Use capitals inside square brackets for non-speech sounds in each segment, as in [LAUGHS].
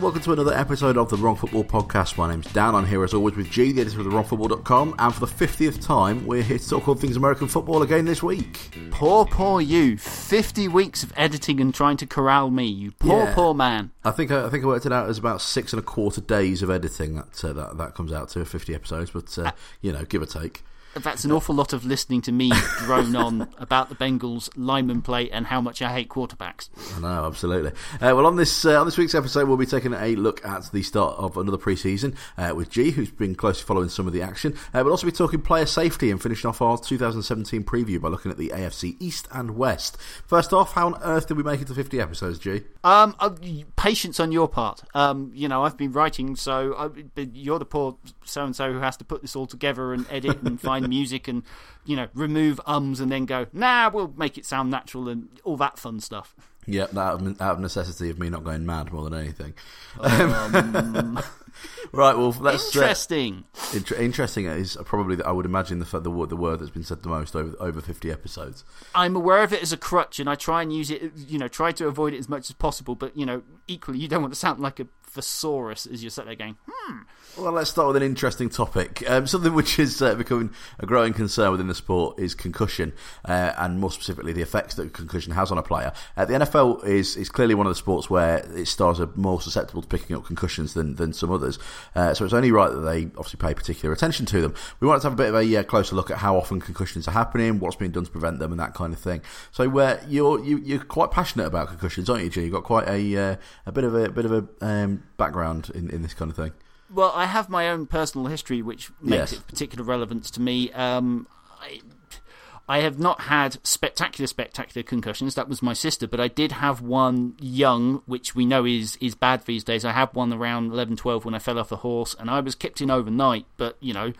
and welcome to another episode of the Wrong Football Podcast. My name's Dan. I'm here as always with Gee, the editor of the WrongFootball.com, and for the 50th time, we're here to talk all things American football again this week. Poor, poor you. 50 weeks of editing and trying to corral me, you poor, Yeah. poor man. I think I, I think I worked it out as about six and a quarter days of editing that uh, that, that comes out to 50 episodes, but uh, you know, give or take. That's an awful lot of listening to me drone on about the Bengals lineman play and how much I hate quarterbacks. I know, absolutely. Uh, well, on this uh, on this week's episode, we'll be taking a look at the start of another preseason uh, with Gee, who's been closely following some of the action. Uh, we'll also be talking player safety and finishing off our 2017 preview by looking at the AFC East and West. First off, how on earth did we make it to 50 episodes, Gee? Um, uh, patience on your part. Um, you know, I've been writing, so I, but you're the poor so and so who has to put this all together and edit and find [LAUGHS] music and you know remove ums and then go, nah, we'll make it sound natural and all that fun stuff. Yep, out of, out of necessity of me not going mad more than anything. Um, [LAUGHS] Right, well, let's. uh, interesting. inter- interesting is probably, I would imagine, the, the, word, the word that's been said the most over, over 50 episodes. I'm aware of it as a crutch, and I try and use it. You know, try to avoid it as much as possible. But you know, equally, you don't want to sound like a thesaurus as you're sat there going, Well, let's start with an interesting topic. Um, something which is uh, becoming a growing concern within the sport is concussion, uh, and more specifically, the effects that concussion has on a player. Uh, the NFL is, is clearly one of the sports where its stars are more susceptible to picking up concussions than, than some others. Uh, so it's only right that they obviously pay particular attention to them. We wanted to have a bit of a uh, closer look at how often concussions are happening, what's being done to prevent them, and that kind of thing. So where you're you, you're quite passionate about concussions, aren't you, Gee? You've got quite a uh, a bit of a bit of a um, background in, in this kind of thing. Well, I have my own personal history, which makes Yes. it of particular relevance to me. Um, I, I have not had spectacular, spectacular concussions. That was my sister, but I did have one young, which we know is is bad these days. I had one around 11, 12 when I fell off a horse, and I was kept in overnight. But you know,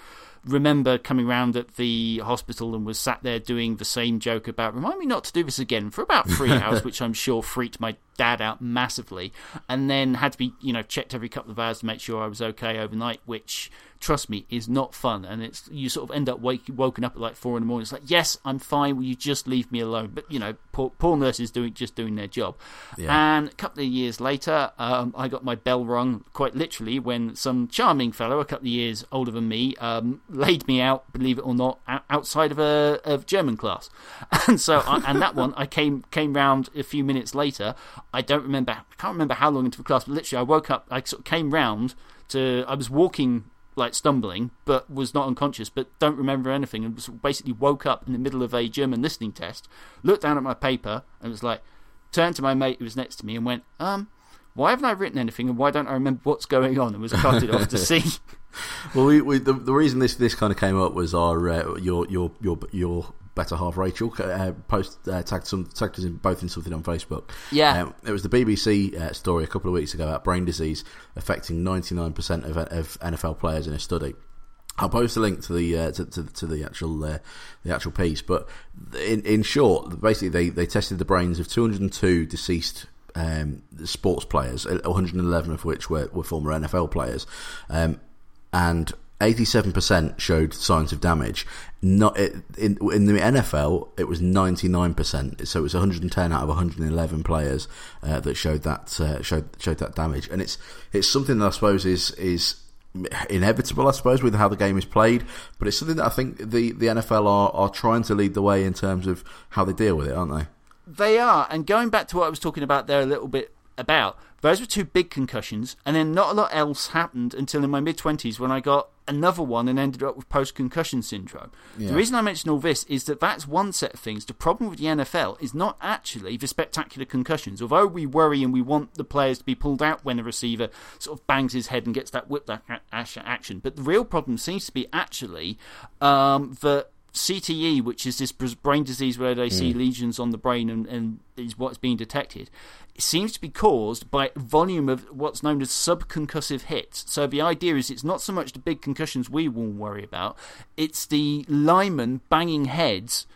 remember coming round at the hospital and was sat there doing the same joke about remind me not to do this again for about three [LAUGHS] hours, which I'm sure freaked my dad out massively, and then had to be you know checked every couple of hours to make sure I was okay overnight, which trust me is not fun, and it's you sort of end up wake, woken up at like four in the morning. It's like yes, I'm fine. Will you just leave me alone? But you know, poor, poor nurses doing just doing their job. And a couple of years later, um, I got my bell rung quite literally when some charming fellow, a couple of years older than me, um, laid me out, believe it or not, outside of a of German class. [LAUGHS] And so, I, and that one, I came came round a few minutes later. I don't remember, I can't remember how long into the class, but literally, I woke up. I sort of came round to. I was walking like stumbling, but was not unconscious, but don't remember anything, and was basically woke up in the middle of a German listening test, looked down at my paper, and was like, turned to my mate who was next to me and went, um, why haven't I written anything, and why don't I remember what's going on? And was carted off to [LAUGHS] sea. Well, we, we, the, the reason this, this kind of came up was our uh, your your your your better half Rachel uh, post uh, tagged some tagged us in both in something on Facebook. Yeah. um, it was the BBC uh, story a couple of weeks ago about brain disease affecting ninety nine percent of of NFL players in a study. I'll post a link to the uh, to, to, to the actual uh, the actual piece, but in in short, basically they, they tested the brains of 202 deceased um, sports players, 111 of which were, were former NFL players, um, and 87% showed signs of damage. Not in in the NFL, it was 99%. So it was 110 out of 111 players uh, that showed that uh, showed showed that damage, and it's it's something that I suppose is is inevitable, I suppose, with how the game is played. But it's something that I think the, the NFL are, are trying to lead the way in terms of how they deal with it, aren't they? They are. And going back to what I was talking about there a little bit about, those were two big concussions, and then not a lot else happened until in my mid 20s when I got another one and ended up with post concussion syndrome. The reason I mention all this is that that's one set of things. The problem with the NFL is not actually the spectacular concussions. Although we worry and we want the players to be pulled out when a receiver sort of bangs his head and gets that whiplash action, but the real problem seems to be actually um, that CTE, which is this brain disease where they see lesions on the brain and, and is what's being detected, it seems to be caused by volume of what's known as subconcussive hits. So the idea is it's not so much the big concussions we will worry about, it's the linemen banging heads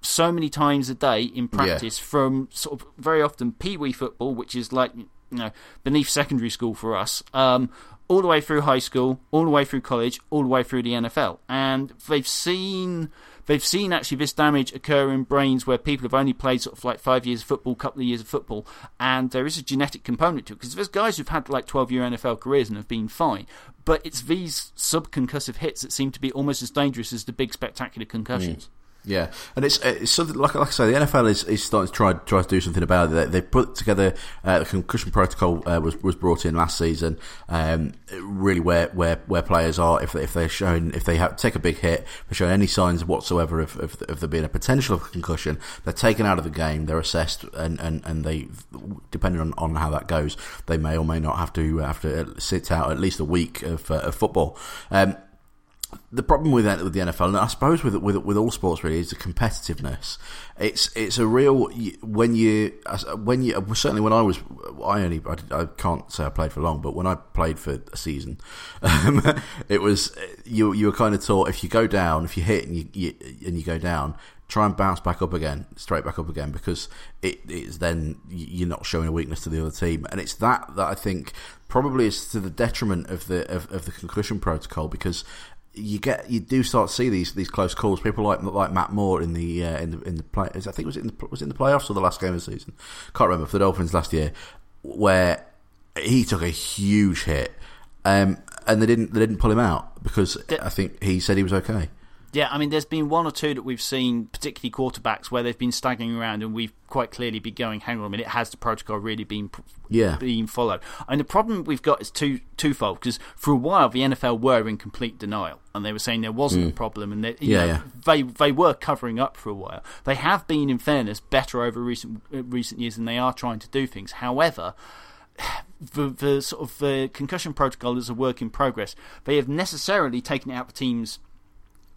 so many times a day in practice from sort of very often pee wee football, which is like you know beneath secondary school for us, um, all the way through high school, all the way through college, all the way through the NFL, and they've seen they've seen actually this damage occur in brains where people have only played sort of like five years of football, a couple of years of football, and there is a genetic component to it because there's guys who've had like 12 year NFL careers and have been fine, but it's these subconcussive hits that seem to be almost as dangerous as the big spectacular concussions. Mm. Yeah, and it's it's something like like I say, the NFL is, is starting to try try to do something about it. They, put together uh, the concussion protocol uh, was was brought in last season. Um, really, where where where players are if they, if they're shown if they have, take a big hit, they're showing any signs whatsoever of, of, of there being a potential of a concussion, they're taken out of the game. They're assessed, and, and, and they depending on, on how that goes, they may or may not have to have to sit out at least a week of, uh, of football. Um, the problem with with the NFL, and I suppose with with with all sports really, is the competitiveness. It's it's a real when you when you certainly when I was I only I, I can't say I played for long, but when I played for a season, [LAUGHS] um, it was you you were kind of taught if you go down, if you hit and you, you and you go down, try and bounce back up again, straight back up again, because it is then you're not showing a weakness to the other team, and it's that that I think probably is to the detriment of the of, of the concussion protocol because you get you do start to see these these close calls. People like like Matt Moore in the uh, in the in the play. I think it was in the was in the playoffs or the last game of the season. Can't remember for the Dolphins last year, where he took a huge hit, um, and they didn't they didn't pull him out because I think he said he was okay. Yeah, I mean, there's been one or two that we've seen, particularly quarterbacks, where they've been staggering around, and we've quite clearly been going, "Hang on a minute, has the protocol really been yeah. being followed?" And the problem we've got is two twofold because for a while the NFL were in complete denial, and they were saying there wasn't mm. a problem, and that, yeah, know, yeah, they they were covering up for a while. They have been, in fairness, better over recent recent years, and they are trying to do things. However [SIGHS] the, the sort of the concussion protocol is a work in progress. They have necessarily taken it out of teams'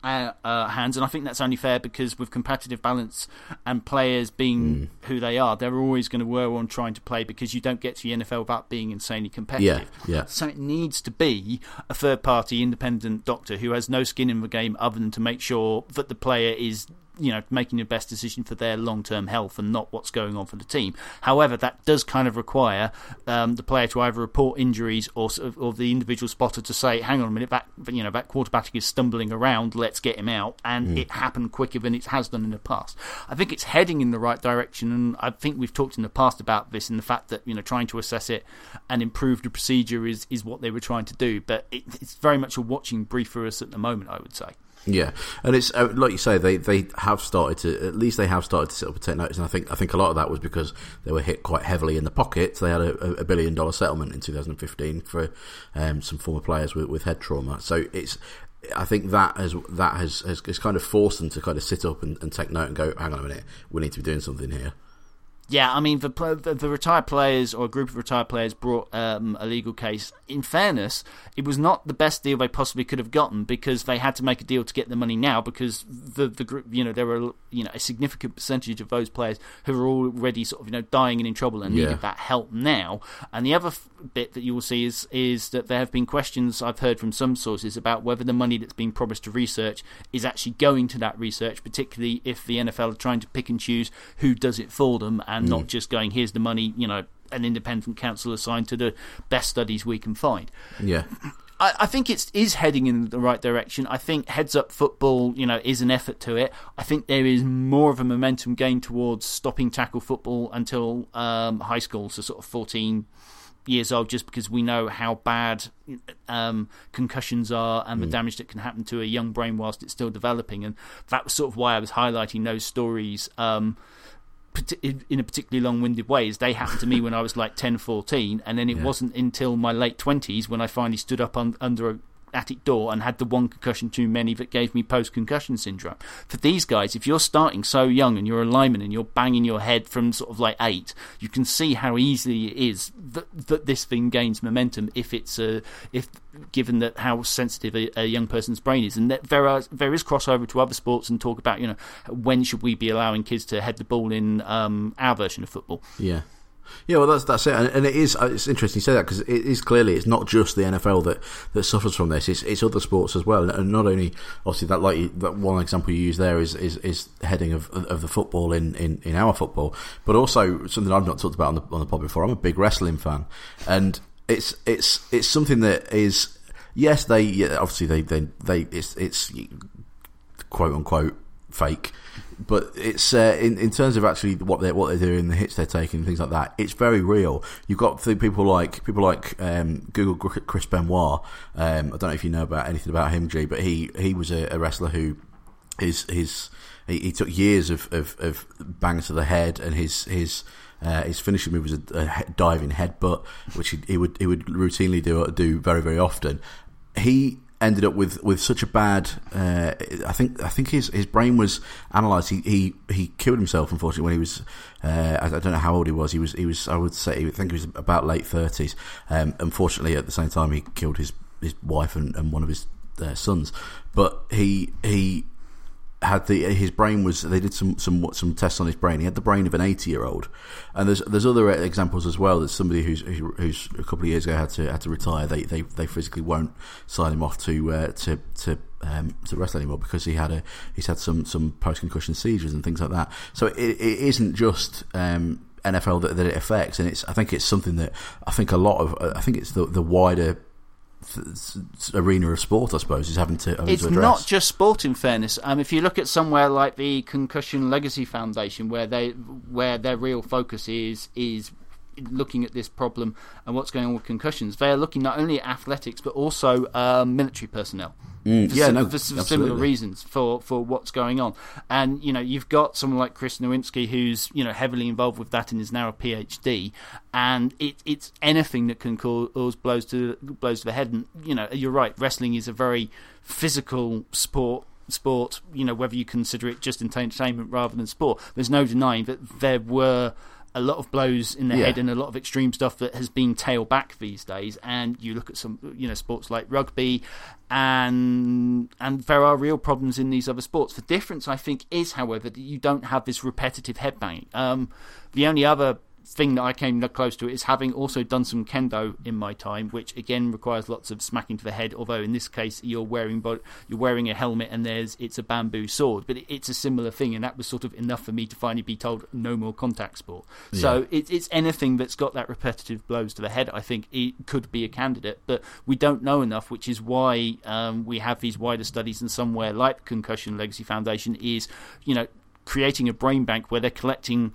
uh, uh, hands, and I think that's only fair because with competitive balance and players being mm. who they are, they're always going to work on trying to play because you don't get to the NFL without being insanely competitive. Yeah, yeah. So it needs to be a third party independent doctor who has no skin in the game other than to make sure that the player is you know making the best decision for their long term health and not what's going on for the team. However, that does kind of require um, the player to either report injuries or or the individual spotter to say, "Hang on a minute, that you know that quarterback is stumbling around. Let's get him out." And mm. it happened quicker than it has done in the past. I think it's heading in the right direction, and I think we've talked in the past about this and the fact that you know trying to assess it and improve the procedure is is what they were trying to do. But it, it's very much a watching brief for us at the moment. I would say. Yeah, and it's uh, like you say they they have started to at least they have started to sit up and take notice, and I think I think a lot of that was because they were hit quite heavily in the pocket. They had a, a billion dollar settlement in 2015 for um, some former players with, with head trauma. So it's I think that has that has, has, has kind of forced them to kind of sit up and, and take note and go, hang on a minute, we need to be doing something here. Yeah, I mean the, the, the retired players or a group of retired players brought um, a legal case. In fairness, it was not the best deal they possibly could have gotten because they had to make a deal to get the money now because the the group, you know, there were you know a significant percentage of those players who were already sort of you know dying and in trouble and yeah. needed that help now. And the other f- bit that you will see is is that there have been questions I've heard from some sources about whether the money that's been promised to research is actually going to that research, particularly if the NFL are trying to pick and choose who does it for them and and mm. not just going, here's the money, you know, an independent council assigned to the best studies we can find. Yeah. I, I think it is heading in the right direction. I think heads up football, you know, is an effort to it. I think there is more of a momentum gain towards stopping tackle football until um, high school, so sort of 14 years old, just because we know how bad um, concussions are and the mm. damage that can happen to a young brain whilst it's still developing. And that was sort of why I was highlighting those stories. Um, in a particularly long-winded way is they happened to me when I was like 10, 14, and then it yeah. wasn't until my late 20s when I finally stood up un- under a attic door and had the one concussion too many that gave me post concussion syndrome. For these guys, if you're starting so young and you're a lineman and you're banging your head from sort of like eight, you can see how easy it is that, that this thing gains momentum if it's a, if given that how sensitive a, a young person's brain is, and there are there is crossover to other sports and talk about you know when should we be allowing kids to head the ball in um, our version of football. Yeah. Yeah, well, that's that's it, and, and it is. Uh, it's interesting you say that because it is clearly it's not just the NFL that, that suffers from this. It's, it's other sports as well, and not only obviously that like that one example you use there is is, is heading of of the football in, in, in our football, but also something I've not talked about on the on the pod before. I'm a big wrestling fan, and it's it's it's something that is yes they yeah, obviously they they they it's it's quote unquote fake. But it's uh, in in terms of actually what they what they're doing, the hits they're taking, things like that. It's very real. You've got people like people like um, Google Chris Benoit. Um, I don't know if you know about anything about him, Gee, but he he was a, a wrestler who his his he, he, took years of, of, of bangs to the head, and his his uh, his finishing move was a, a diving headbutt, which he, he, would he would routinely do do very very often. He ended up with, with such a bad. Uh, I think I think his his brain was analysed. He, he he killed himself unfortunately when he was. Uh, I, I, don't know how old he was. He was he was I would say I think he was about late thirties. Um, unfortunately, at the same time, he killed his his wife and, and one of his uh, sons. But he he had the his brain was they did some some some tests on his brain. He had the brain of an eighty year old, and there's there's other examples as well. There's somebody who's who's a couple of years ago had to had to retire. They they, they physically won't sign him off to uh, to to um, to wrestle anymore because he had a he's had some some post concussion seizures and things like that. So it, it isn't just. Um, NFL that, that it affects, and it's. I think it's something that I think a lot of. I think it's the the wider arena of sport, I suppose, is having to. Having it's to not just sport. In fairness, um, if you look at somewhere like the Concussion Legacy Foundation, where they where their real focus is is looking at this problem and what's going on with concussions, they are looking not only at athletics but also um, military personnel. Mm, for, yeah, no, for similar reasons for, for what's going on. And you know, you've got someone like Chris Nowinski who's you know heavily involved with that and is now a PhD. And it, it's anything that can cause blows to blows to the head. And you know, you're right. Wrestling is a very physical sport sport, you know, whether you consider it just entertainment rather than sport, there's no denying that there were a lot of blows in the yeah. head and a lot of extreme stuff that has been tailed back these days. And you look at some, you know, sports like rugby, and and there are real problems in these other sports. The difference, I think, is, however, that you don't have this repetitive headbanging. Um, the only other thing that I came close to is having also done some kendo in my time, which again requires lots of smacking to the head. Although in this case you're wearing you're wearing a helmet and there's it's a bamboo sword, but it's a similar thing, and that was sort of enough for me to finally be told no more contact sport. Yeah. So it, it's anything that's got that repetitive blows to the head. I think it could be a candidate, but we don't know enough, which is why um, we have these wider studies. And somewhere like Concussion Legacy Foundation is, you know, creating a brain bank where they're collecting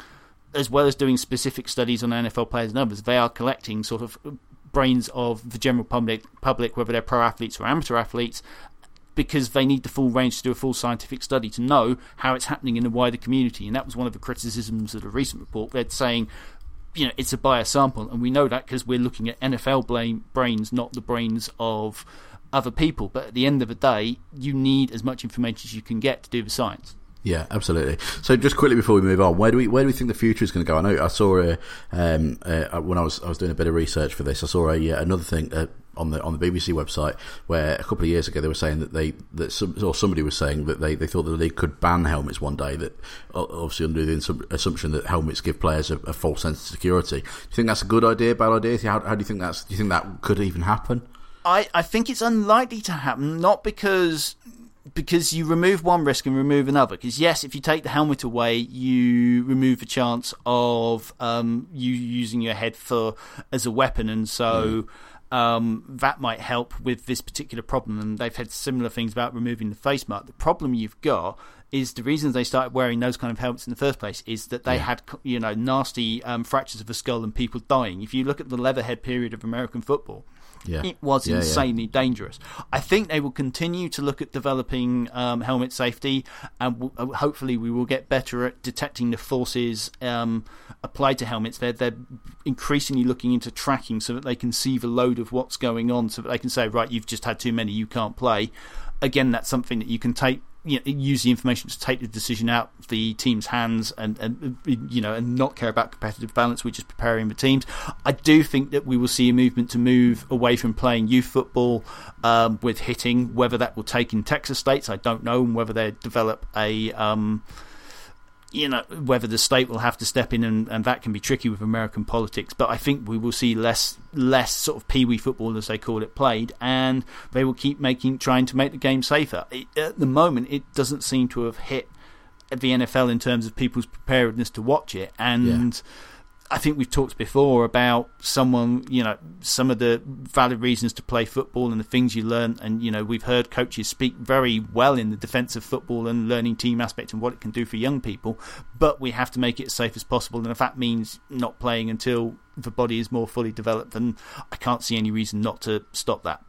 as well as doing specific studies on NFL players and others, they are collecting sort of brains of the general public, public whether they're pro athletes or amateur athletes, because they need the full range to do a full scientific study to know how it's happening in the wider community. And that was one of the criticisms of the recent report. They're saying, you know, it's a biased sample, and we know that because we're looking at NFL blame, brains, not the brains of other people. But at the end of the day, you need as much information as you can get to do the science. Yeah, absolutely. So, just quickly before we move on, where do we where do we think the future is going to go? I know I saw a, um, when I was I was doing a bit of research for this, I saw a another thing uh, on the on the BBC website where a couple of years ago they were saying that they that some, or somebody was saying that they, they thought that they could ban helmets one day. That obviously under the assumption that helmets give players a, a false sense of security. Do you think that's a good idea, bad idea? How, how do you think that's? Do you think that could even happen? I, I think it's unlikely to happen, not because because you remove one risk and remove another. Because yes, if you take the helmet away, you remove the chance of um, you using your head for as a weapon, and so. Mm. Um, that might help with this particular problem. And they've had similar things about removing the face mask. The problem you've got is the reasons they started wearing those kind of helmets in the first place is that they yeah. had you know nasty um, fractures of the skull and people dying. If you look at the leatherhead period of American football, yeah. It was yeah, insanely yeah. dangerous. I think they will continue to look at developing um, helmet safety, and uh, hopefully, we will get better at detecting the forces um, applied to helmets. They're, they're increasingly looking into tracking so that they can see the load of what's going on, so that they can say, right, you've just had too many, you can't play. Again, that's something that you can take you know, use the information to take the decision out of the team's hands and, and you know and not care about competitive balance. We're just preparing the teams. I do think that we will see a movement to move away from playing youth football um, with hitting. Whether that will take in Texas states, I don't know, and whether they develop a um, you know whether the state will have to step in and, and that can be tricky with American politics. But I think we will see less less sort of pee wee football as they call it played, and they will keep making trying to make the game safer. It, at the moment, it doesn't seem to have hit the NFL in terms of people's preparedness to watch it, and. Yeah I think we've talked before about someone, you know, some of the valid reasons to play football and the things you learn. And, you know, we've heard coaches speak very well in the defence of football and learning team aspect and what it can do for young people. But we have to make it as safe as possible. And if that means not playing until the body is more fully developed, then I can't see any reason not to stop that.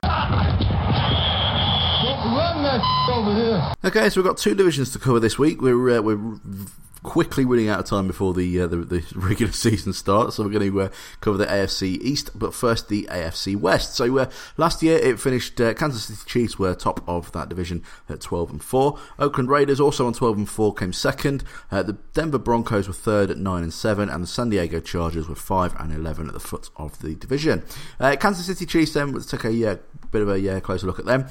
Okay, so we've got two divisions to cover this week. We're uh, we're quickly running out of time before the uh, the, the, [LAUGHS] regular season starts, so we're going to uh, cover the AFC East, but first the AFC West. So uh, last year it finished. Uh, Kansas City Chiefs were top of that division at twelve and four. Oakland Raiders also on twelve and four came second. Uh, the Denver Broncos were third at nine and seven, and the San Diego Chargers were five and eleven at the foot of the division. Uh, Kansas City Chiefs then let's take a bit of a closer look at them.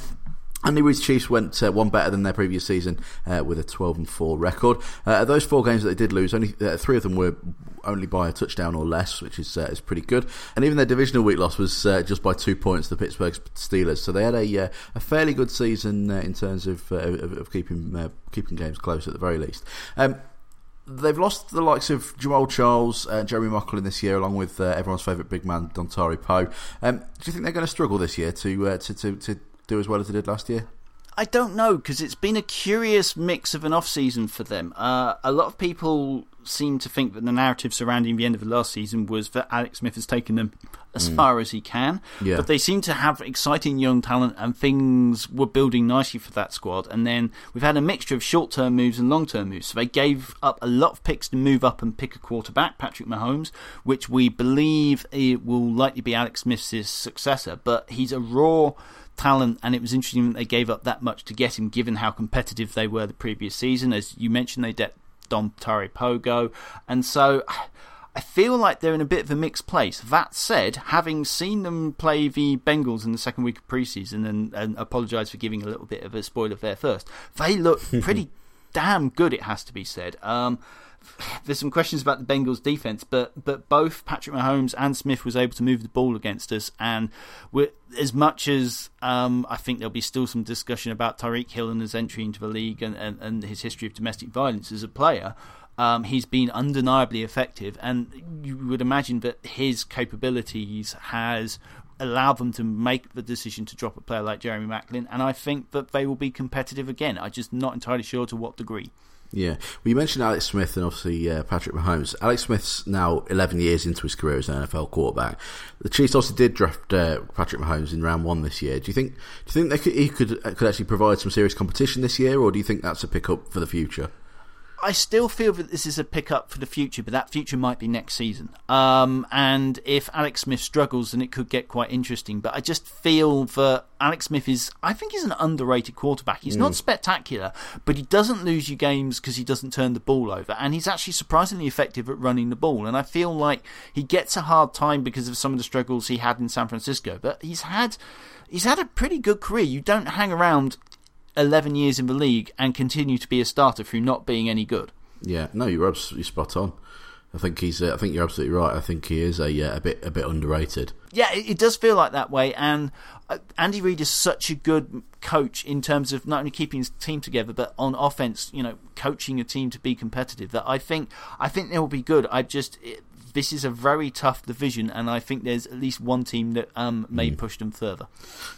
Andy Reid's Chiefs went uh, one better than their previous season uh, with a 12 and 4 record. Uh, those four games that they did lose, only uh, three of them were only by a touchdown or less, which is uh, is pretty good. And even their divisional week loss was uh, just by two points to the Pittsburgh Steelers. So they had a a fairly good season in terms of, of, of keeping keeping games close at the very least. Um, they've lost the likes of Jamaal Charles, uh, Jeremy Maclin this year, along with uh, everyone's favourite big man Dontari Poe. Um, do you think they're going to struggle this year to, uh, to, to, to do as well as they did last year? I don't know because it's been a curious mix of an off season for them. Uh, a lot of people seem to think that the narrative surrounding the end of the last season was that Alex Smith has taken them as mm. far as he can. Yeah. But they seem to have exciting young talent and things were building nicely for that squad. And then we've had a mixture of short term moves and long term moves. So they gave up a lot of picks to move up and pick a quarterback, Patrick Mahomes, which we believe it will likely be Alex Smith's successor. But he's a raw talent, and it was interesting that they gave up that much to get him, given how competitive they were the previous season. As you mentioned, they let Dontari Poe go, and so. I feel like they're in a bit of a mixed place. That said, having seen them play the Bengals in the second week of preseason, and, and apologise for giving a little bit of a spoiler there first, they look [LAUGHS] pretty damn good, it has to be said. Um, there's some questions about the Bengals defense, but but both Patrick Mahomes and Smith was able to move the ball against us, and as much as um, I think there'll be still some discussion about Tyreek Hill and his entry into the league and, and, and his history of domestic violence as a player. Um, he's been undeniably effective, and you would imagine that his capabilities has allowed them to make the decision to drop a player like Jeremy Maclin, and I think that they will be competitive again. I'm just not entirely sure to what degree. Yeah, well, you mentioned Alex Smith and obviously uh, Patrick Mahomes. Alex Smith's now 11 years into his career as an NFL quarterback. The Chiefs also did draft uh, Patrick Mahomes in round one this year. Do you think? Do you think could, he could uh, could actually provide some serious competition this year, or do you think that's a pickup for the future? I still feel that this is a pickup for the future, but that future might be next season. Um, and if Alex Smith struggles, then it could get quite interesting. But I just feel that Alex Smith is, I think he's an underrated quarterback. He's mm. not spectacular, but he doesn't lose you games because he doesn't turn the ball over. And he's actually surprisingly effective at running the ball. And I feel like he gets a hard time because of some of the struggles he had in San Francisco. But he's had he's had a pretty good career. You don't hang around 11 years in the league and continue to be a starter through not being any good. Yeah, no, you're absolutely spot on. I think he's. Uh, I think you're absolutely right. I think he is a uh, a bit a bit underrated. Yeah, it, it does feel like that way. And uh, Andy Reid is such a good coach in terms of not only keeping his team together, but on offense, you know, coaching a team to be competitive. That I think I think they will be good. I just it, this is a very tough division, and I think there's at least one team that um, may mm. push them further.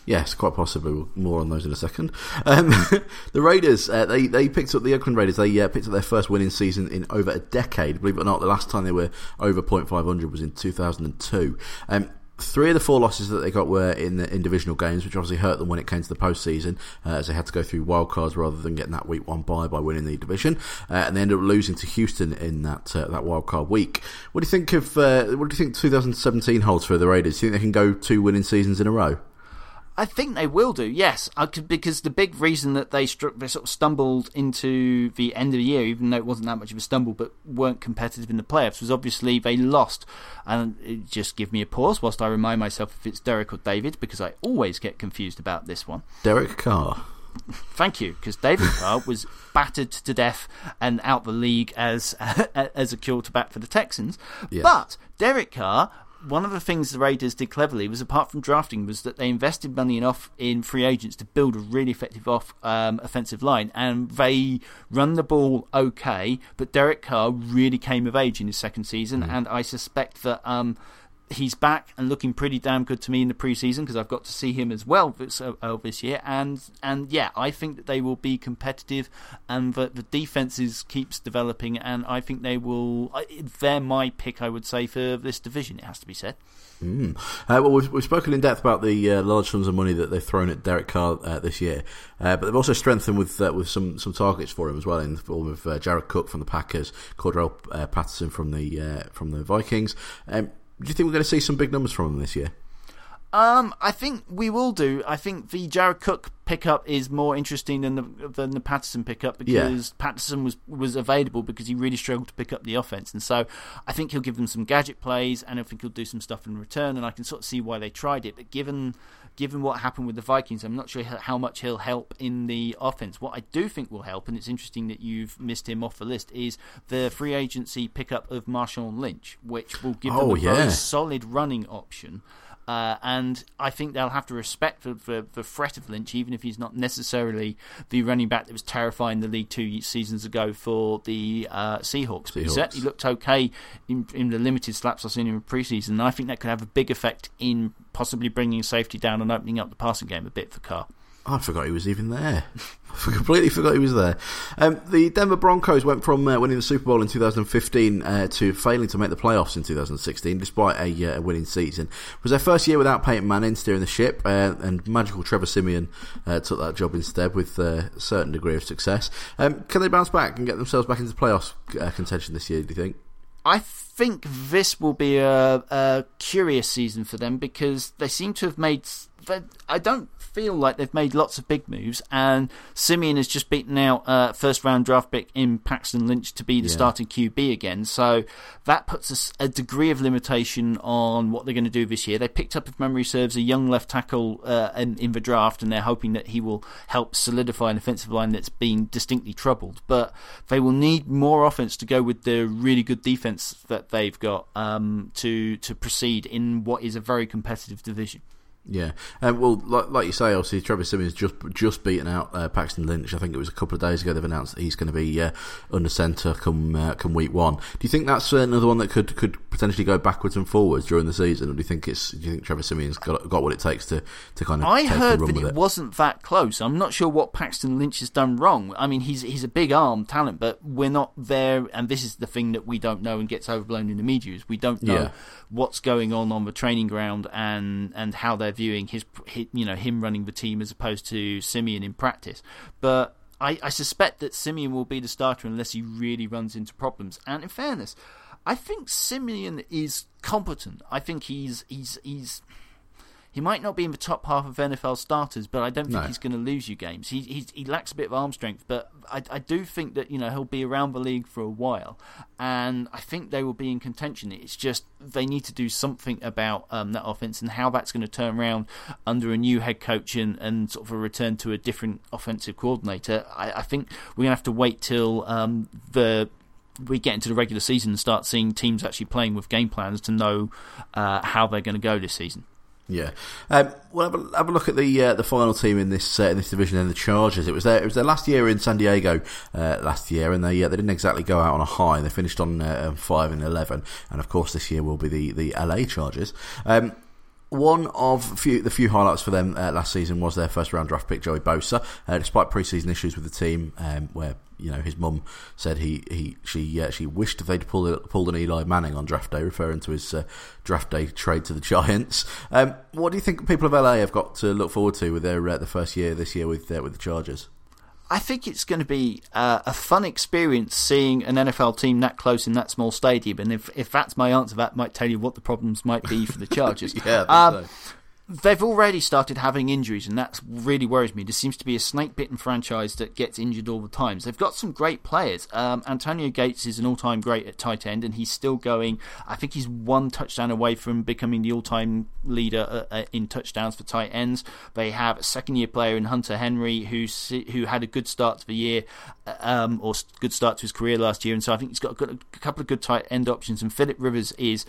Yes, quite possibly. More on those in a second. Um, [LAUGHS] the Raiders, uh, they they picked up the Oakland Raiders. They uh, picked up their first winning season in over a decade. Believe it or not, the last time they were over .500 was in 2002. Um, Three of the four losses that they got were in the in divisional games, which obviously hurt them when it came to the postseason, uh, as they had to go through wildcards rather than getting that week one bye by winning the division, uh, and they ended up losing to Houston in that uh, that wildcard week. What do you think of uh, what do you think 2017 holds for the Raiders? Do you think they can go two winning seasons in a row? I think they will do, yes, could, because the big reason that they, struck, they sort of stumbled into the end of the year, even though it wasn't that much of a stumble, but weren't competitive in the playoffs, was obviously they lost. And just give me a pause whilst I remind myself if it's Derek or David, because I always get confused about this one. Derek Carr. Thank you, because David Carr was battered to death and out the league as [LAUGHS] as a quarterback for the Texans. Yes. But Derek Carr one of the things the Raiders did cleverly was, apart from drafting, was that they invested money enough in free agents to build a really effective off um, offensive line, and they run the ball okay. But Derek Carr really came of age in his second season, mm. and I suspect that. Um, he's back and looking pretty damn good to me in the preseason because I've got to see him as well this, uh, uh, this year. And and yeah, I think that they will be competitive, and that the defenses keeps developing, and I think they will. They're my pick, I would say, for this division. It has to be said. Mm. Uh, well, we've, we've, spoken in depth about the uh, large sums of money that they've thrown at Derek Carr uh, this year, uh, but they've also strengthened with uh, with some, some targets for him as well in the form of Jared Cook from the Packers, Cordarrelle Patterson from the from the Vikings. Um, do you think we're going to see some big numbers from them this year? Um, I think we will do. I think the Jared Cook pickup is more interesting than the than the Patterson pickup because yeah. Patterson was was available because he really struggled to pick up the offense, and so I think he'll give them some gadget plays, and I think he'll do some stuff in return, and I can sort of see why they tried it. But given given what happened with the Vikings, I'm not sure how much he'll help in the offense. What I do think will help, and it's interesting that you've missed him off the list, is the free agency pickup of Marshawn Lynch, which will give oh, them a yeah. very solid running option. Uh, and I think they'll have to respect the, the, the, threat of Lynch, even if he's not necessarily the running back that was terrifying the league two seasons ago for the uh, Seahawks. Seahawks. But he certainly looked okay in, in the limited slaps I've seen him in preseason. And I think that could have a big effect in possibly bringing safety down and opening up the passing game a bit for Carr. I forgot he was even there. [LAUGHS] I completely forgot he was there. Um, the Denver Broncos went from uh, winning the Super Bowl in 2015 uh, to failing to make the playoffs in 2016, despite a, uh, winning season. It was their first year without Peyton Manning steering the ship, uh, and magical Trevor Siemian uh, took that job instead with a certain degree of success. Um, can they bounce back and get themselves back into playoffs uh, contention this year? Do you think? I think this will be a, a curious season for them because they seem to have made. I don't feel like they've made lots of big moves, and Siemian has just beaten out uh, first round draft pick in Paxton Lynch to be the yeah. starting QB again. So that puts a, a, degree of limitation on what they're going to do this year. They picked up, if memory serves, a young left tackle uh, in, in, the draft, and they're hoping that he will help solidify an offensive line that's been distinctly troubled. But they will need more offense to go with the really good defense that they've got um, to to proceed in what is a very competitive division. Yeah, um, well, like, like, you say, obviously Trevor Siemian's just just beaten out uh, Paxton Lynch. I think it was a couple of days ago they've announced that he's going to be uh, under centre come uh, come week one. Do you think that's another one that could could potentially go backwards and forwards during the season, or do you think it's do you think Trevor Siemian's got got what it takes to, to kind of? I heard that it, it, wasn't that close. I'm not sure what Paxton Lynch has done wrong. I mean, he's he's a big arm talent, but we're not there. And this is the thing that we don't know and gets overblown in the media is we don't know yeah. what's going on on the training ground and and how they're viewing his you know him running the team as opposed to Siemian in practice. But I, I suspect that Siemian will be the starter unless he really runs into problems. And in fairness, I think Siemian is competent. I think he's he's he's he might not be in the top half of NFL starters, but I don't think no. he's going to lose you games. He, he, he lacks a bit of arm strength, but I, I do think that you know he'll be around the league for a while, and I think they will be in contention. It's just they need to do something about um, that offense and how that's going to turn around under a new head coach and, and sort of a return to a different offensive coordinator. I, I think we're going to have to wait till um, the we get into the regular season and start seeing teams actually playing with game plans to know uh, how they're going to go this season. Yeah, um, well, have a, have a, look at the uh, the final team in this uh, in this division. Then the Chargers. It was their it was their last year in San Diego uh, last year, and they uh, they didn't exactly go out on a high. They finished on uh, five and eleven, and of course this year will be the the LA Chargers. Um, one of few, the few highlights for them uh, last season was their first round draft pick, Joey Bosa. Uh, despite preseason issues with the team, um, where you know his mum said he, he she uh, she wished they'd pulled pulled an Eli Manning on draft day, referring to his uh, draft day trade to the [LAUGHS] Giants. Um, what do you think people of LA have got to look forward to with their uh, the first year this year with uh, with the Chargers? I think it's going to be uh, a fun experience seeing an NFL team that close in that small stadium. And if, if that's my answer, that might tell you what the problems might be for the Chargers. [LAUGHS] yeah, um, so. They've already started having injuries, and that really worries me. There seems to be a snake bitten franchise that gets injured all the time. they've got some great players. Um, Antonio Gates is an all time great at tight end, and he's still going. I think he's one touchdown away from becoming the all time leader uh, uh, in touchdowns for tight ends. They have a second year player in Hunter Henry who who had a good start to the year, uh, um, or good start to his career last year, and so I think he's got a, good, a couple of good tight end options. And Philip Rivers is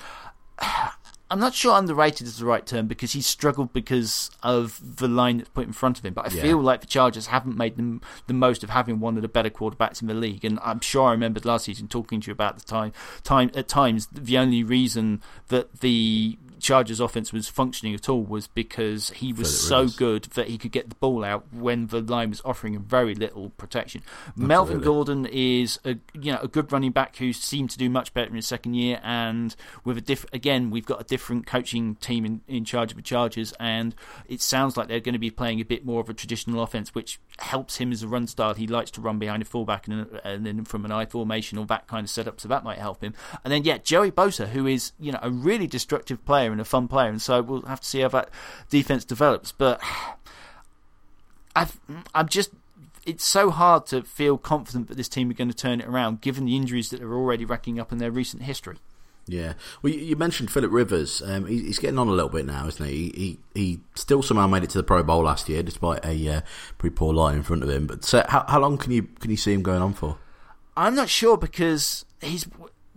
[SIGHS] I'm not sure underrated is the right term because he struggled because of the line that's put in front of him. But I Yeah. feel like the Chargers haven't made them the most of having one of the better quarterbacks in the league. And I'm sure I remembered last season talking to you about the time, time at times the only reason that the Chargers offense was functioning at all was because he was so good that he could get the ball out when the line was offering him very little protection. Melvin Gordon is a you know a good running back who seemed to do much better in his second year, and with a diff- again we've got a different coaching team in, in charge of the Chargers, and it sounds like they're going to be playing a bit more of a traditional offense, which helps him as a run style. He likes to run behind a fullback and, and then from an I formation or that kind of setup, so that might help him. And then yeah, Joey Bosa, who is you know a really destructive player and a fun player, and so we'll have to see how that defense develops, but. [SIGHS] I've, I'm just. It's so hard to feel confident that this team are going to turn it around, given the injuries that they're already racking up in their recent history. Yeah. Well, you, mentioned Philip Rivers. Um, he's getting on a little bit now, isn't he? He, he? he still somehow made it to the Pro Bowl last year, despite a uh, pretty poor line in front of him. But uh, how, how long can you can you see him going on for? I'm not sure because he's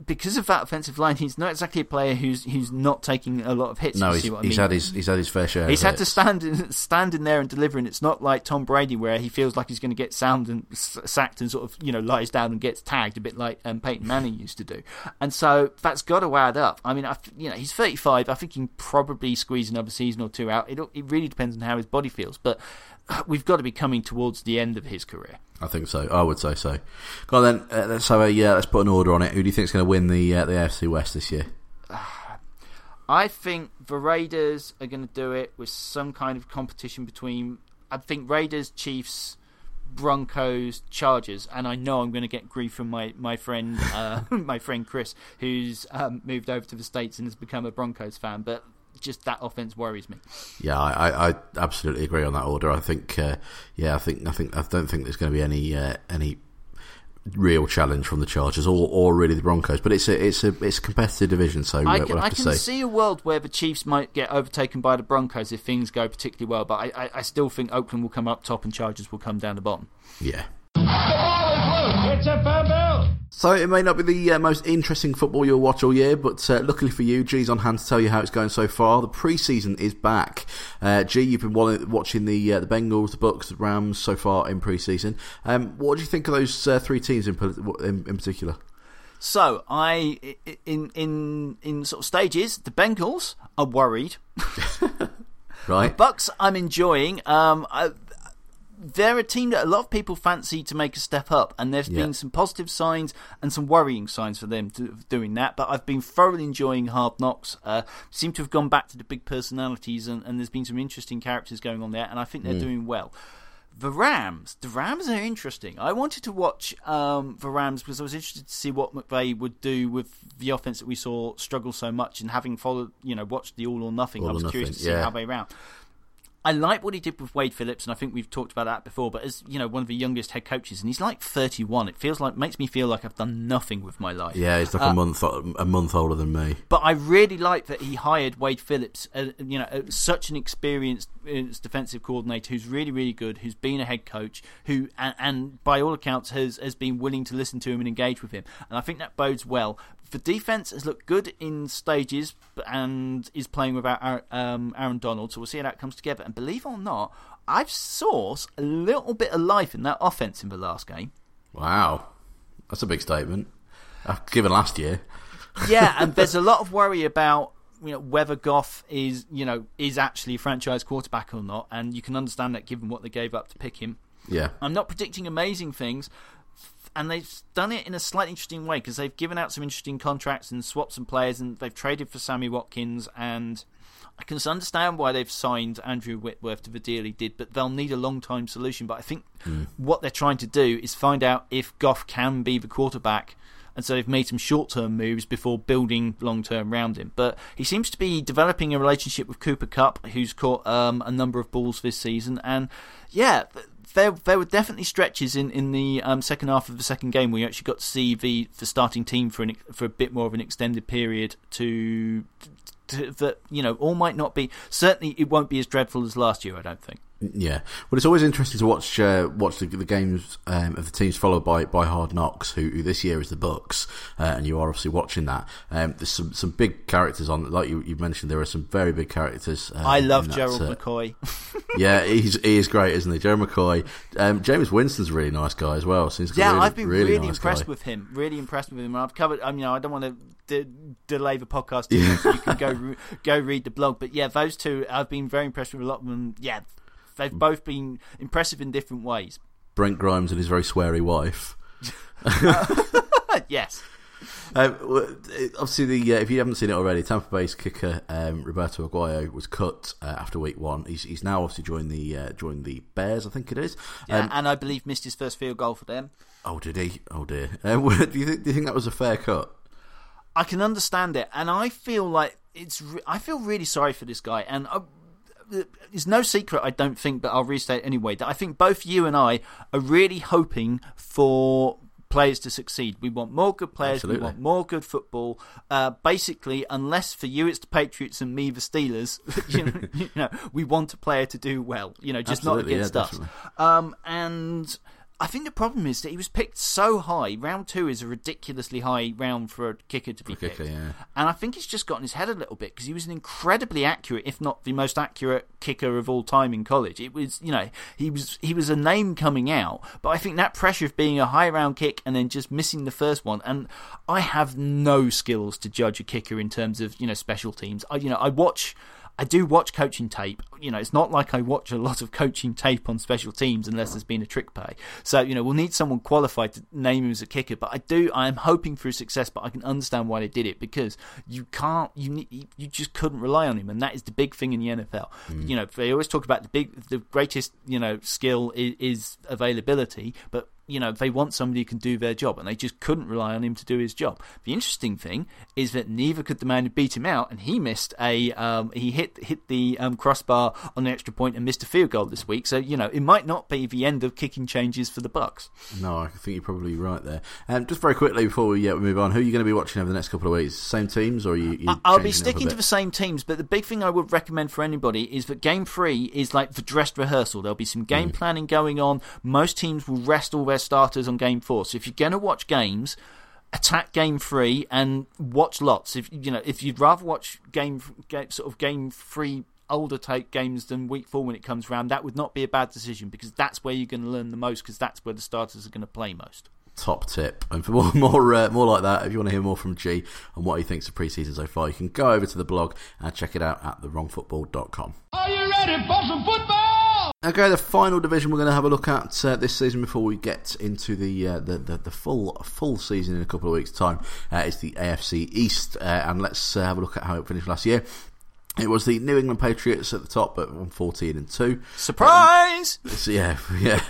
because of that offensive line. He's not exactly a player who's who's not taking a lot of hits. No, you he's, see what I he's mean. had his he's had his fair share. He's had to stand in, stand in there and deliver, and it's not like Tom Brady where he feels like he's going to get sound and s- sacked and sort of you know lies down and gets tagged a bit like um, Peyton Manning used to do. And so that's got to add up. I mean, I, you know, he's 35. I think he can probably squeeze another season or two out. It it really depends on how his body feels, but [SIGHS] we've got to be coming towards the end of his career. I think so. I would say so. Go on then. Uh, let's have a yeah. Let's put an order on it. Who do you think's going to win the uh, the AFC West this year? [SIGHS] I think the Raiders are going to do it with some kind of competition between. I think Raiders, Chiefs, Broncos, Chargers, and I know I'm going to get grief from my my friend uh, [LAUGHS] my friend Chris, who's um, moved over to the states and has become a Broncos fan. But just that offense worries me. Yeah, I, I, I absolutely agree on that order. I think, uh, yeah, I think, I think, I don't think there's going to be any uh, any real challenge from the Chargers or, or really the Broncos. But it's a it's a it's a competitive division, so I can, we'll I to can see. see a world where the Chiefs might get overtaken by the Broncos if things go particularly well, but I, I, I still think Oakland will come up top and Chargers will come down the bottom. Yeah. The ball is loose. It's a fumble. So it may not be the uh, most interesting football you'll watch all year, but uh, luckily for you, Gee's on hand to tell you how it's going so far. The preseason is back. Uh, Gee, you've been watching the uh, the Bengals, the Bucks, the Rams so far in preseason. Um, what do you think of those uh, three teams in, in in particular? So I, i- in in in sort of stages, the Bengals are worried. [LAUGHS] Right? Bucks, I'm enjoying. Um, I, they're a team that a lot of people fancy to make a step up, and there's Yeah. been some positive signs and some worrying signs for them to, doing that. But I've been thoroughly enjoying Hard Knocks. Uh, seem to have gone back to the big personalities, and, and there's been some interesting characters going on there, and I think they're doing well. The Rams, the Rams are interesting. I wanted to watch um, the Rams because I was interested to see what McVay would do with the offense that we saw struggle so much, and having followed, you know, watched the All or Nothing, All I was curious to see yeah. how they ran. I like what he did with Wade Phillips, and I think we've talked about that before. But as you know, one of the youngest head coaches, and he's like 31. It feels like makes me feel like I've done nothing with my life. Yeah, he's like a month a month older than me. But I really like that he hired Wade Phillips, uh, you know, uh, such an experienced uh, defensive coordinator who's really, really good, who's been a head coach, who, and, and by all accounts, has has been willing to listen to him and engage with him. And I think that bodes well. The defense has looked good in stages and is playing without Aaron, um, Aaron Donald, so we'll see how that comes together. And believe it or not, I've sourced a little bit of life in that offense in the last game. Wow, that's a big statement. Uh, given last year, yeah, and [LAUGHS] there's a lot of worry about you know whether Goff is you know is actually a franchise quarterback or not, and you can understand that given what they gave up to pick him. yeah, I'm not predicting amazing things, and they've done it in a slightly interesting way because they've given out some interesting contracts and swapped some players, and they've traded for Sammy Watkins, and I can understand why they've signed Andrew Whitworth to the deal he did, but they'll need a long time solution. But I think what they're trying to do is find out if Goff can be the quarterback. And so they've made some short term moves before building long term around him. But he seems to be developing a relationship with Cooper Kupp, who's caught um, a number of balls this season. And yeah, there there were definitely stretches in in the um, second half of the second game where you actually got to see the the starting team for an, for a bit more of an extended period to, to that you know all might not be certainly it won't be as dreadful as last year. I don't think. Yeah, well, it's always interesting to watch uh, watch the, the games um, of the teams followed by, by Hard Knocks, who, who this year is the Bucks, uh, and you are obviously watching that. Um, there's some, some big characters on, like you, you mentioned, there are some very big characters. Um, I love that, Gerald uh, McCoy. [LAUGHS] yeah, he's he is great, isn't he? Gerald McCoy, um, Jameis Winston's a really nice guy as well. Seems yeah, really, I've been really, really, nice impressed guy. with him. Really impressed with him. I've covered. I mean, I don't want to de- delay the podcast. Too much, so you can go [LAUGHS] re- go read the blog. But yeah, those two, I've been very impressed with a lot of them. Yeah, they've both been impressive in different ways. Brent Grimes and his very sweary wife. [LAUGHS] yes. Um, obviously, the uh, if you haven't seen it already, Tampa Bay's kicker um, Roberto Aguayo was cut uh, after week one. He's, he's now obviously joined the uh, joined the Bears, I think it is. Yeah, Um, and I believe missed his first field goal for them. oh, did he? Oh dear. Um, [LAUGHS] do you think do you think that was a fair cut? I can understand it, and I feel like it's. Re- I feel really sorry for this guy, and I, it's no secret, I don't think, but I'll restate anyway that I think both you and I are really hoping for players to succeed. We want more good players. Absolutely. We want more good football. Uh, basically, unless for you it's the Patriots and me the Steelers, [LAUGHS] you, know, [LAUGHS] you know, we want a player to do well. You know, just Absolutely, not against yeah, us. Um, and I think the problem is that he was picked so high. Round two is a ridiculously high round for a kicker to be kicker, picked. yeah. And I think he's just got in his head a little bit because he was an incredibly accurate, if not the most accurate kicker of all time in college. It was, you know, he was he was a name coming out, but I think that pressure of being a high round kick and then just missing the first one. And I have no skills to judge a kicker in terms of you know special teams. I, you know, I watch. I do watch coaching tape. You know, it's not like I watch a lot of coaching tape on special teams unless there's been a trick play. So, you know, we'll need someone qualified to name him as a kicker. But I do, I am hoping for his success, but I can understand why they did it because you can't, you need, you just couldn't rely on him. And that is the big thing in the NFL. Mm. You know, they always talk about the big, the greatest, you know, skill is, is availability, but you know, they want somebody who can do their job, and they just couldn't rely on him to do his job. The interesting thing is that neither could the man who beat him out, and he missed a, um, he hit hit the um, crossbar on the extra point and missed a field goal this week. So you know, it might not be the end of kicking changes for the Bucs. No, I think you're probably right there. Um, just very quickly before we, yeah, we move on, who are you going to be watching over the next couple of weeks? Same teams, or are you? you I'll be changing it up a sticking to the same teams, but the big thing I would recommend for anybody is that game three is like the dress rehearsal. There'll be some game Mm. planning going on. Most teams will rest all their starters on game four. So if you're going to watch games, attack game three and watch lots. If you know, if you'd rather watch game, game sort of game three older take games than week four when it comes round, that would not be a bad decision because that's where you're going to learn the most because that's where the starters are going to play most. top tip. And for [LAUGHS] more more, uh, more like that, if you want to hear more from Gee and what he thinks of preseason so far, you can go over to the blog and check it out at thewrongfootball.com. Are you ready for some football? Okay, the final division we're going to have a look at uh, this season before we get into the, uh, the, the the full full season in a couple of weeks' time uh, is the AFC East, uh, and let's uh, have a look at how it finished last year. It was the New England Patriots at the top at 14 and 2. Surprise! So, yeah, [LAUGHS] yeah.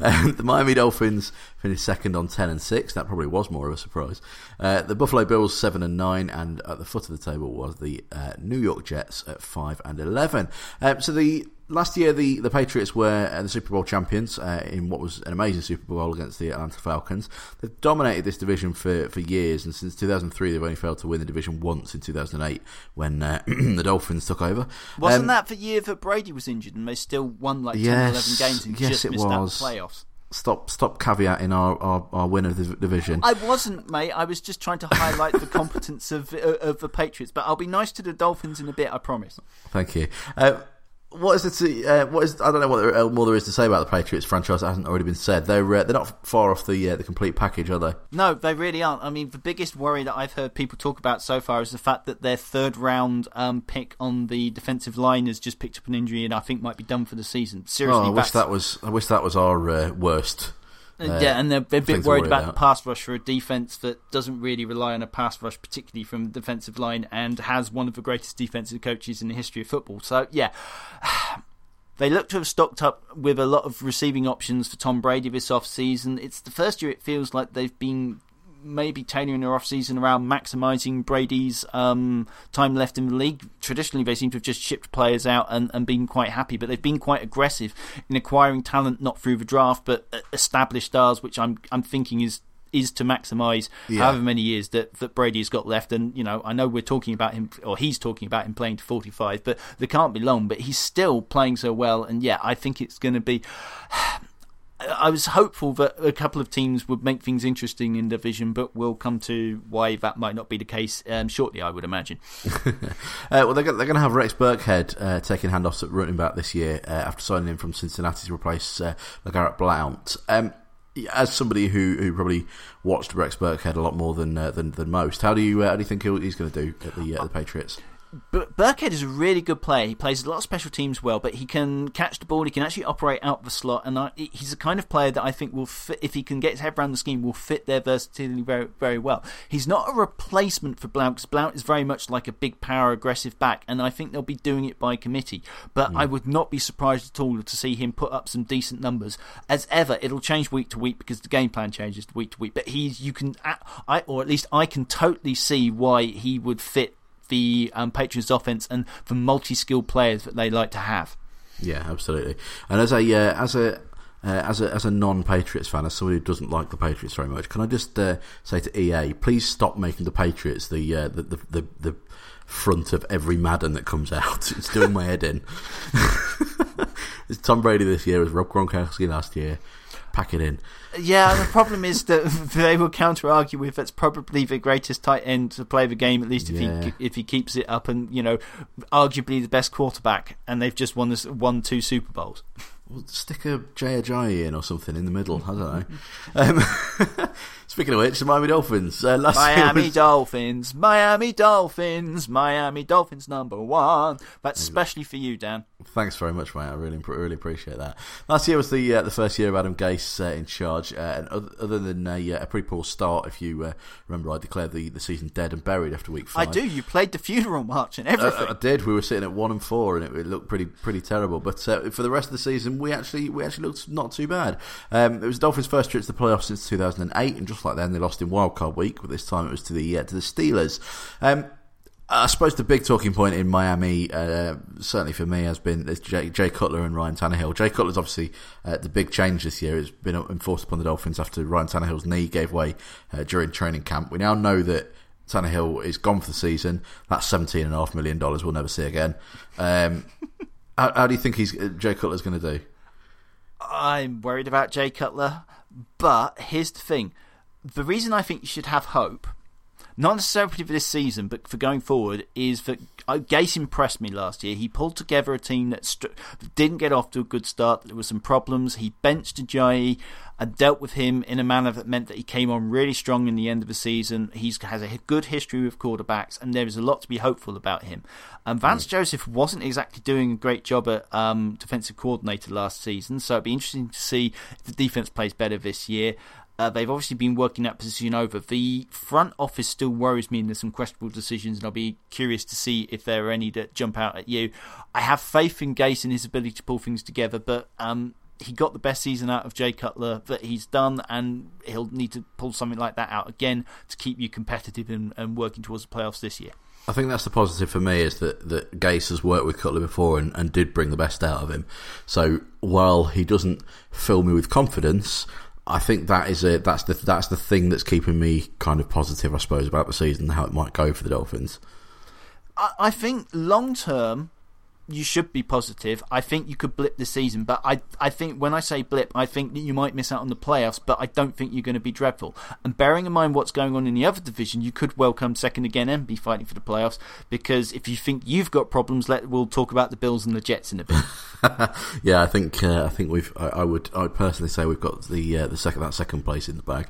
Um, the Miami Dolphins finished second on 10 and 6. That probably was more of a surprise. Uh, the Buffalo Bills 7 and 9, and at the foot of the table was the uh, New York Jets at 5 and 11. Um, so the last year, the, the Patriots were uh, the Super Bowl champions uh, in what was an amazing Super Bowl against the Atlanta Falcons. They've dominated this division for, for years, and since 2003, they've only failed to win the division once in 2008 when uh, [CLEARS THROAT] the Dolphins took over. Wasn't Um, that the year that Brady was injured and they still won like 10 or 11 games and yes, just it missed out was. the playoffs? Stop, stop caveating our, our, our win of the division. I wasn't, mate. I was just trying to highlight the competence of of the Patriots. But I'll be nice to the Dolphins in a bit, I promise. Thank you. Uh, what is it? To, uh, what is? I don't know what there, uh, more there is to say about the Patriots franchise that hasn't already been said. They're uh, they're not far off the uh, the complete package, are they? No, they really aren't. I mean, the biggest worry that I've heard people talk about so far is the fact that their third round um, pick on the defensive line has just picked up an injury and I think might be done for the season. Seriously, Oh, I wish that was. I wish that was our uh, worst. Uh, yeah, and they're, a bit worried about, about. the pass rush for a defense that doesn't really rely on a pass rush, particularly from the defensive line, and has one of the greatest defensive coaches in the history of football. So, yeah. [SIGHS] They look to have stocked up with a lot of receiving options for Tom Brady this off-season. It's the first year it feels like they've been maybe tailoring their off-season around maximising Brady's um, time left in the league. Traditionally, they seem to have just shipped players out and, and been quite happy, but they've been quite aggressive in acquiring talent, not through the draft, but uh, established stars, which I'm I'm thinking is is to maximise Yeah. however many years that, that Brady has got left. And, you know, I know we're talking about him, or he's talking about him playing to 45, but there can't be long. But he's still playing so well. And yeah, I think it's going to be. I was hopeful that a couple of teams would make things interesting in division, but we'll come to why that might not be the case um, shortly, I would imagine. [LAUGHS] Uh, well, they're, go- they're going to have Rex Burkhead uh, taking handoffs at running back this year uh, after signing him from Cincinnati to replace uh, Blount. Um, as somebody who, who probably watched Rex Burkhead a lot more than uh, than, than most, how do you uh, how do you think he's going to do at the uh, the Patriots? But Burkhead is a really good player. He plays a lot of special teams well, but he can catch the ball. He can actually operate out the slot, and I, he's the kind of player that I think will fit. If he can get his head around the scheme, will fit their versatility very, very well. He's not a replacement for Blount because Blount is very much like a big power, aggressive back, and I think they'll be doing it by committee. But hmm. I would not be surprised at all to see him put up some decent numbers. As ever, it'll change week to week because the game plan changes week to week. But he's you can, I or at least I can totally see why he would fit the um, Patriots offense and the multi-skilled players that they like to have. Yeah, absolutely. And as a uh, as a uh, as a as a non-Patriots fan, as somebody who doesn't like the Patriots very much, can I just uh, say to EA, please stop making the Patriots the uh, the, the the the front of every Madden that comes out. [LAUGHS] It's doing my head in. it's [LAUGHS] Tom Brady this year, it was Rob Gronkowski last year. Pack it in. Yeah, the problem is that [LAUGHS] they will counter argue with that's probably the greatest tight end to play the game, at least if Yeah. he if he keeps it up, and you know, arguably the best quarterback, and they've just won this won two Super Bowls. Well, stick a Jay Ajayi in or something in the middle. I don't know. [LAUGHS] Um, [LAUGHS] speaking of which, the Miami Dolphins. Uh, last Miami was- Dolphins, Miami Dolphins, Miami Dolphins number one. That's especially for you, Dan. Thanks very much, mate. I really, really appreciate that. Last year was the uh, the first year of Adam Gase uh, in charge, uh, and other, other than a, uh, a pretty poor start, if you uh, remember, I declared the, the season dead and buried after week five. I do. You played the funeral march and everything. I did. We were sitting at one and four, and it, it looked pretty pretty terrible. But uh, for the rest of the season, we actually we actually looked not too bad. Um, it was Dolphins' first trip to the playoffs since 2008, and just like then, they lost in wildcard week. But this time, it was to the uh, to the Steelers. Um, I suppose the big talking point in Miami, uh, certainly for me, has been Jay, Jay Cutler and Ryan Tannehill. Jay Cutler's obviously uh, the big change this year. It's been enforced upon the Dolphins after Ryan Tannehill's knee gave way uh, during training camp. We now know that Tannehill is gone for the season. That's seventeen and a half million dollars we'll never see again. Um, [LAUGHS] how, how do you think he's uh, Jay Cutler's going to do? I'm worried about Jay Cutler, but here's the thing: the reason I think you should have hope, not necessarily for this season, but for going forward, is that uh, Gase impressed me last year. He pulled together a team that didn't get off to a good start. There were some problems. He benched Ajayi and dealt with him in a manner that meant that he came on really strong in the end of the season. He has a good history with quarterbacks, and there is a lot to be hopeful about him. Um, Vance Joseph wasn't exactly doing a great job at um, defensive coordinator last season, so it'd be interesting to see if the defense plays better this year. Uh, they've obviously been working that position over. The front office still worries me, and there's some questionable decisions, and I'll be curious to see if there are any that jump out at you. I have faith in Gase and his ability to pull things together, but um, he got the best season out of Jay Cutler that he's done, and he'll need to pull something like that out again to keep you competitive and, and working towards the playoffs this year. I think that's the positive for me is that, that Gase has worked with Cutler before and, and did bring the best out of him. So while he doesn't fill me with confidence, I think that is a that's the that's the thing that's keeping me kind of positive, I suppose, about the season and how it might go for the Dolphins. I, I think long term, you should be positive. I think you could blip the season, but I I think when I say blip, I think that you might miss out on the playoffs, but I don't think you're going to be dreadful. And bearing in mind what's going on in the other division, you could well come second again and be fighting for the playoffs. Because if you think you've got problems, let we'll talk about the Bills and the Jets in a bit. [LAUGHS] yeah, I think uh, I think we've I, I would I would personally say we've got the uh, the second that second place in the bag.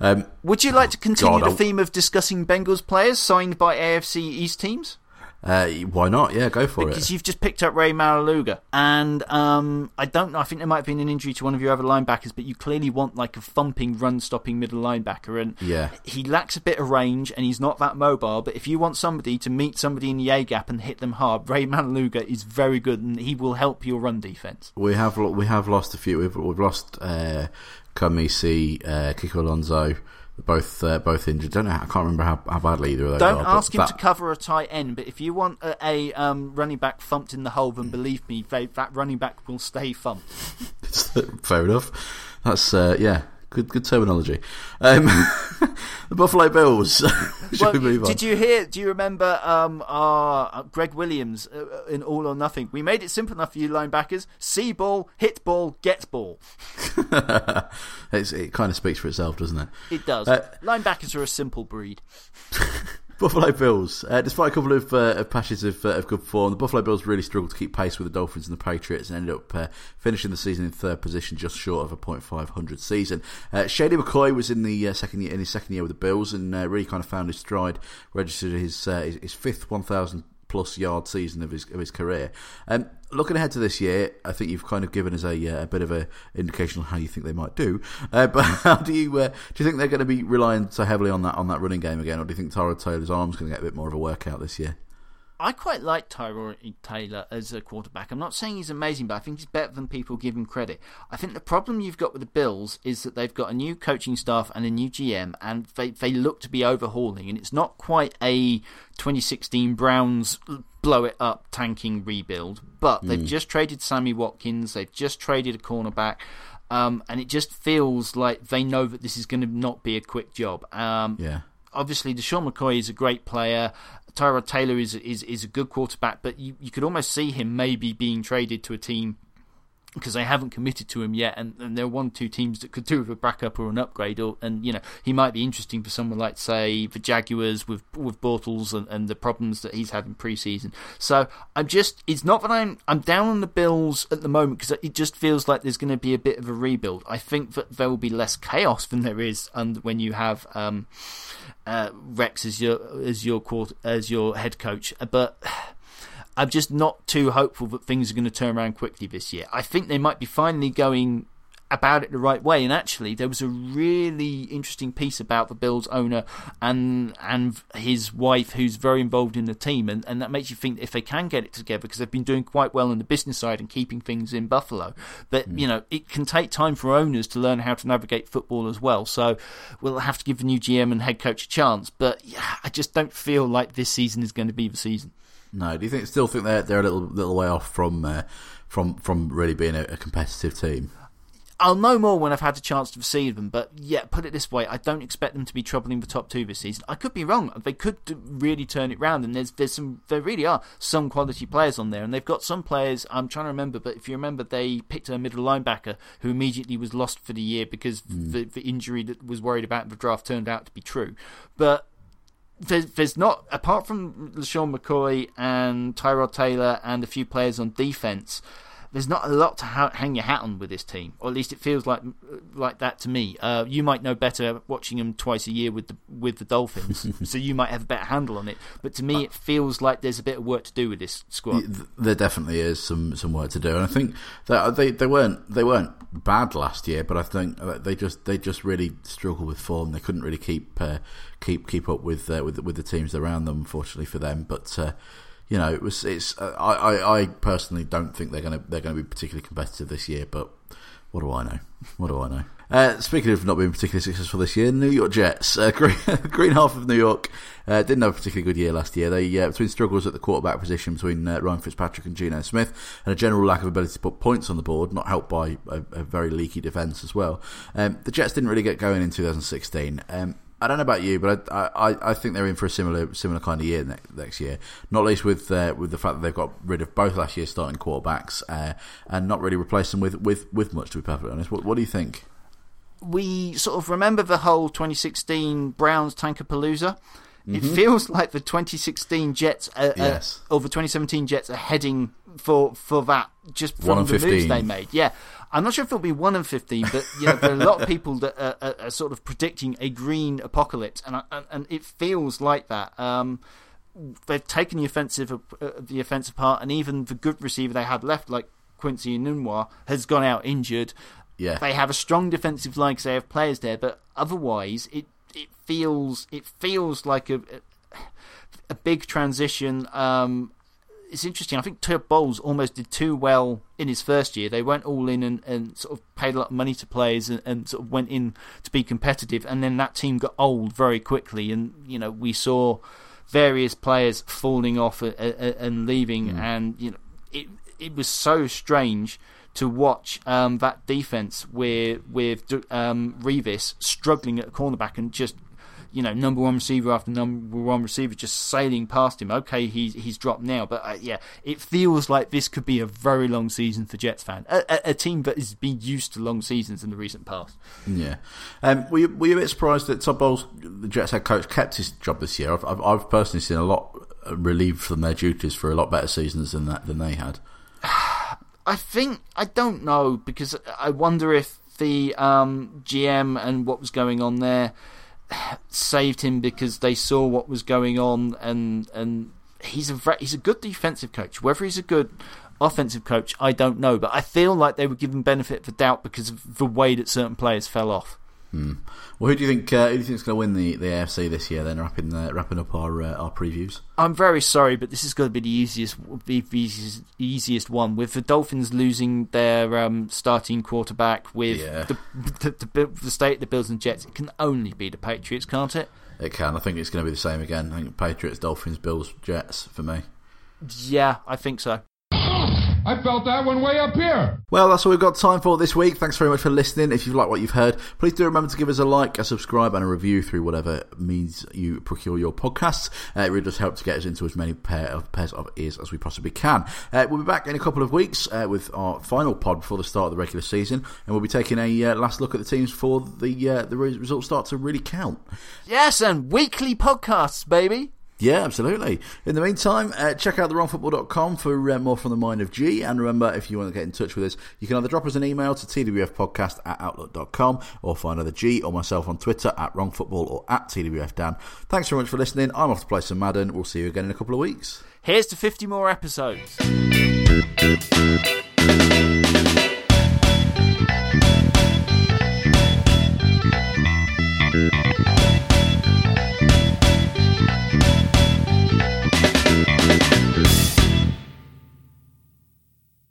Um, Would you like to continue God, the theme of discussing Bengals players signed by AFC East teams? Uh, why not? Yeah, go for Because it. Because you've just picked up Rey Maualuga, and um, I don't know. I think there might have been an injury to one of your other linebackers, but you clearly want like a thumping, run-stopping middle linebacker, and Yeah. he lacks a bit of range, and he's not that mobile. But if you want somebody to meet somebody in the A gap and hit them hard, Rey Maualuga is very good, and he will help your run defense. We have we have lost a few. We've we've lost uh, Koa Misi, uh, Kiko Alonso, both uh, both injured. Don't know. I can't remember how, how badly either of those. Don't are, ask him that- to cover a tight end, but if you want a, a um, running back thumped in the hole, then believe me, they, that running back will stay thumped. [LAUGHS] Fair enough. That's uh, yeah. Good, good terminology. Um, [LAUGHS] the Buffalo Bills. [LAUGHS] Well, we move on? did you hear? Do you remember um, our uh, Gregg Williams uh, in All or Nothing? We made it simple enough for you linebackers: see ball, hit ball, get ball. [LAUGHS] It's, it kind of speaks for itself, doesn't it? It does. Uh, Linebackers are a simple breed. Buffalo Bills. Uh, despite a couple of, uh, of patches of, uh, of good form, the Buffalo Bills really struggled to keep pace with the Dolphins and the Patriots and ended up uh, finishing the season in third position, just short of a .500 season. Uh, Shady McCoy was in the uh, second year, in his second year with the Bills and really kind of found his stride. Registered his his, his fifth 1,000 plus yard season of his of his career. Um, looking ahead to this year, I think you've kind of given us a, uh, a bit of a indication on how you think they might do. Uh, [LAUGHS] but how do you uh, do you think they're going to be relying so heavily on that on that running game again, or do you think Tyrod Taylor's arm's going to get a bit more of a workout this year? I quite like Tyrod Taylor as a quarterback. I'm not saying he's amazing, but I think he's better than people give him credit. I think the problem you've got with the Bills is that they've got a new coaching staff and a new GM, and they, they look to be overhauling. And it's not quite a 2016 Browns blow it up tanking rebuild, but they've just traded Sammy Watkins, they've just traded a cornerback. Um, and it just feels like they know that this is going to not be a quick job. Um, Yeah. obviously LeSean McCoy is a great player. Tyrod Taylor is is is a good quarterback, but you, you could almost see him maybe being traded to a team because they haven't committed to him yet, and, and there are one two teams that could do with a backup or an upgrade, or and you know he might be interesting for someone like say the Jaguars with with Bortles and, and the problems that he's had in preseason. So I'm just it's not that I'm I'm down on the Bills at the moment because it just feels like there's going to be a bit of a rebuild. I think that there will be less chaos than there is and when you have. Um, uh, Rex as your as your court, as your head coach, but I'm just not too hopeful that things are going to turn around quickly this year. I think they might be finally going about it the right way. And actually, there was a really interesting piece about the Bills owner and and his wife, who's very involved in the team, and, and that makes you think that if they can get it together, because they've been doing quite well on the business side and keeping things in Buffalo, that hmm. you know it can take time for owners to learn how to navigate football as well. So we'll have to give the new GM and head coach a chance. But yeah, I just don't feel like this season is going to be the season. No, do you think still think they're they're a little little way off from uh, from from really being a, a competitive team? I'll know more when I've had a chance to see them, but yeah, put it this way, I don't expect them to be troubling the top two this season. I could be wrong; they could really turn it round, and there's there's some there really are some quality players on there, and they've got some players. I'm trying to remember, but if you remember, they picked a middle linebacker who immediately was lost for the year because the, the injury that was worried about in the draft turned out to be true, but there's, there's not apart from LeSean McCoy and Tyrod Taylor and a few players on defense. There's not a lot to ha- hang your hat on with this team, or at least it feels like like that to me. Uh, you might know better watching them twice a year with the with the Dolphins, [LAUGHS] so you might have a better handle on it. But to me, it feels like there's a bit of work to do with this squad. There definitely is some, some work to do, and I think that they, they weren't they weren't bad last year, but I think they just they just really struggled with form. They couldn't really keep uh, keep keep up with uh, with with the teams around them. Unfortunately for them, but. You know, it was. It's. Uh, I, I. I personally don't think they're going to. They're to be particularly competitive this year. But what do I know? [LAUGHS] What do I know? Uh, speaking of not being particularly successful this year, New York Jets, uh, [LAUGHS] green, green half of New York, uh, didn't have a particularly good year last year. They uh, between struggles at the quarterback position between uh, Ryan Fitzpatrick and Geno Smith, and a general lack of ability to put points on the board, not helped by a, a very leaky defense as well. Um, the Jets didn't really get going in 2016. Um, I don't know about you, but I, I, I think they're in for a similar similar kind of year next, next year. Not least with uh, with the fact that they've got rid of both last year's starting quarterbacks uh, and not really replaced them with, with, with much. To be perfectly honest, what, what do you think? we sort of remember the whole 2016 Browns Tankapalooza. It feels [LAUGHS] like the 2016 Jets, uh, Yes. uh, or the 2017 Jets are heading for for that just One from the moves they made. Yeah, I'm not sure if it'll be one and 15, but you know, there are a lot of people that are, are, are sort of predicting a green apocalypse, and and, and it feels like that. Um, they've taken the offensive uh, the offensive part, and even the good receiver they had left, like Quincy Enunwa, has gone out injured. Yeah. They have a strong defensive line because they have players there, but otherwise, it it feels it feels like a a big transition. Um, it's interesting. I think Turp Bowles almost did too well in his first year. They went all in and, and sort of paid a lot of money to players and, and sort of went in to be competitive. And then that team got old very quickly. And, you know, we saw various players falling off and, and leaving. And, you know, it, it was so strange to watch um, that defense with with um, Revis struggling at cornerback and just you know, number one receiver after number one receiver just sailing past him. Okay, he's he's dropped now, but uh, yeah, it feels like this could be a very long season for Jets fan, a, a, a, team that has been used to long seasons in the recent past. Yeah, um, were you were you a bit surprised that Todd Bowles, the Jets head coach, kept his job this year? I've, I've, I've personally seen a lot relieved from their duties for a lot better seasons than that than they had. [SIGHS] I think I don't know because I wonder if the um, GM and what was going on there saved him because they saw what was going on and and he's a he's a good defensive coach. Whether he's a good offensive coach, I don't know, but I feel like they were given benefit for doubt because of the way that certain players fell off. Hmm. Well, who do you think? Uh, who do you think is going to win the, the AFC this year? Then wrapping uh, wrapping up our uh, our previews. I'm very sorry, but this is going to be the easiest the easiest, easiest one. With the Dolphins losing their um, starting quarterback, with yeah. the, the, the, the state the Bills and Jets, it can only be the Patriots, can't it? It can. I think it's going to be the same again. I think Patriots, Dolphins, Bills, Jets for me. Yeah, I think so. I felt that one way up here. Well, that's all we've got time for this week. Thanks very much for listening. If you've liked what you've heard, please do remember to give us a like, a subscribe, and a review through whatever means you procure your podcasts. Uh, it really does help to get us into as many pair of, pairs of ears as we possibly can. Uh, we'll be back in a couple of weeks uh, with our final pod before the start of the regular season, and we'll be taking a uh, last look at the teams before the uh, the results start to really count. Yes, and weekly podcasts, baby. Yeah, absolutely. In the meantime, uh, check out thewrongfootball.com for uh, more from the mind of Gee. And remember, if you want to get in touch with us, you can either drop us an email to twfpodcast at outlook.com or find either Gee or myself on Twitter at wrongfootball or at twfdan. Thanks very much for listening. I'm off to play some Madden. We'll see you again in a couple of weeks. Here's to 50 more episodes.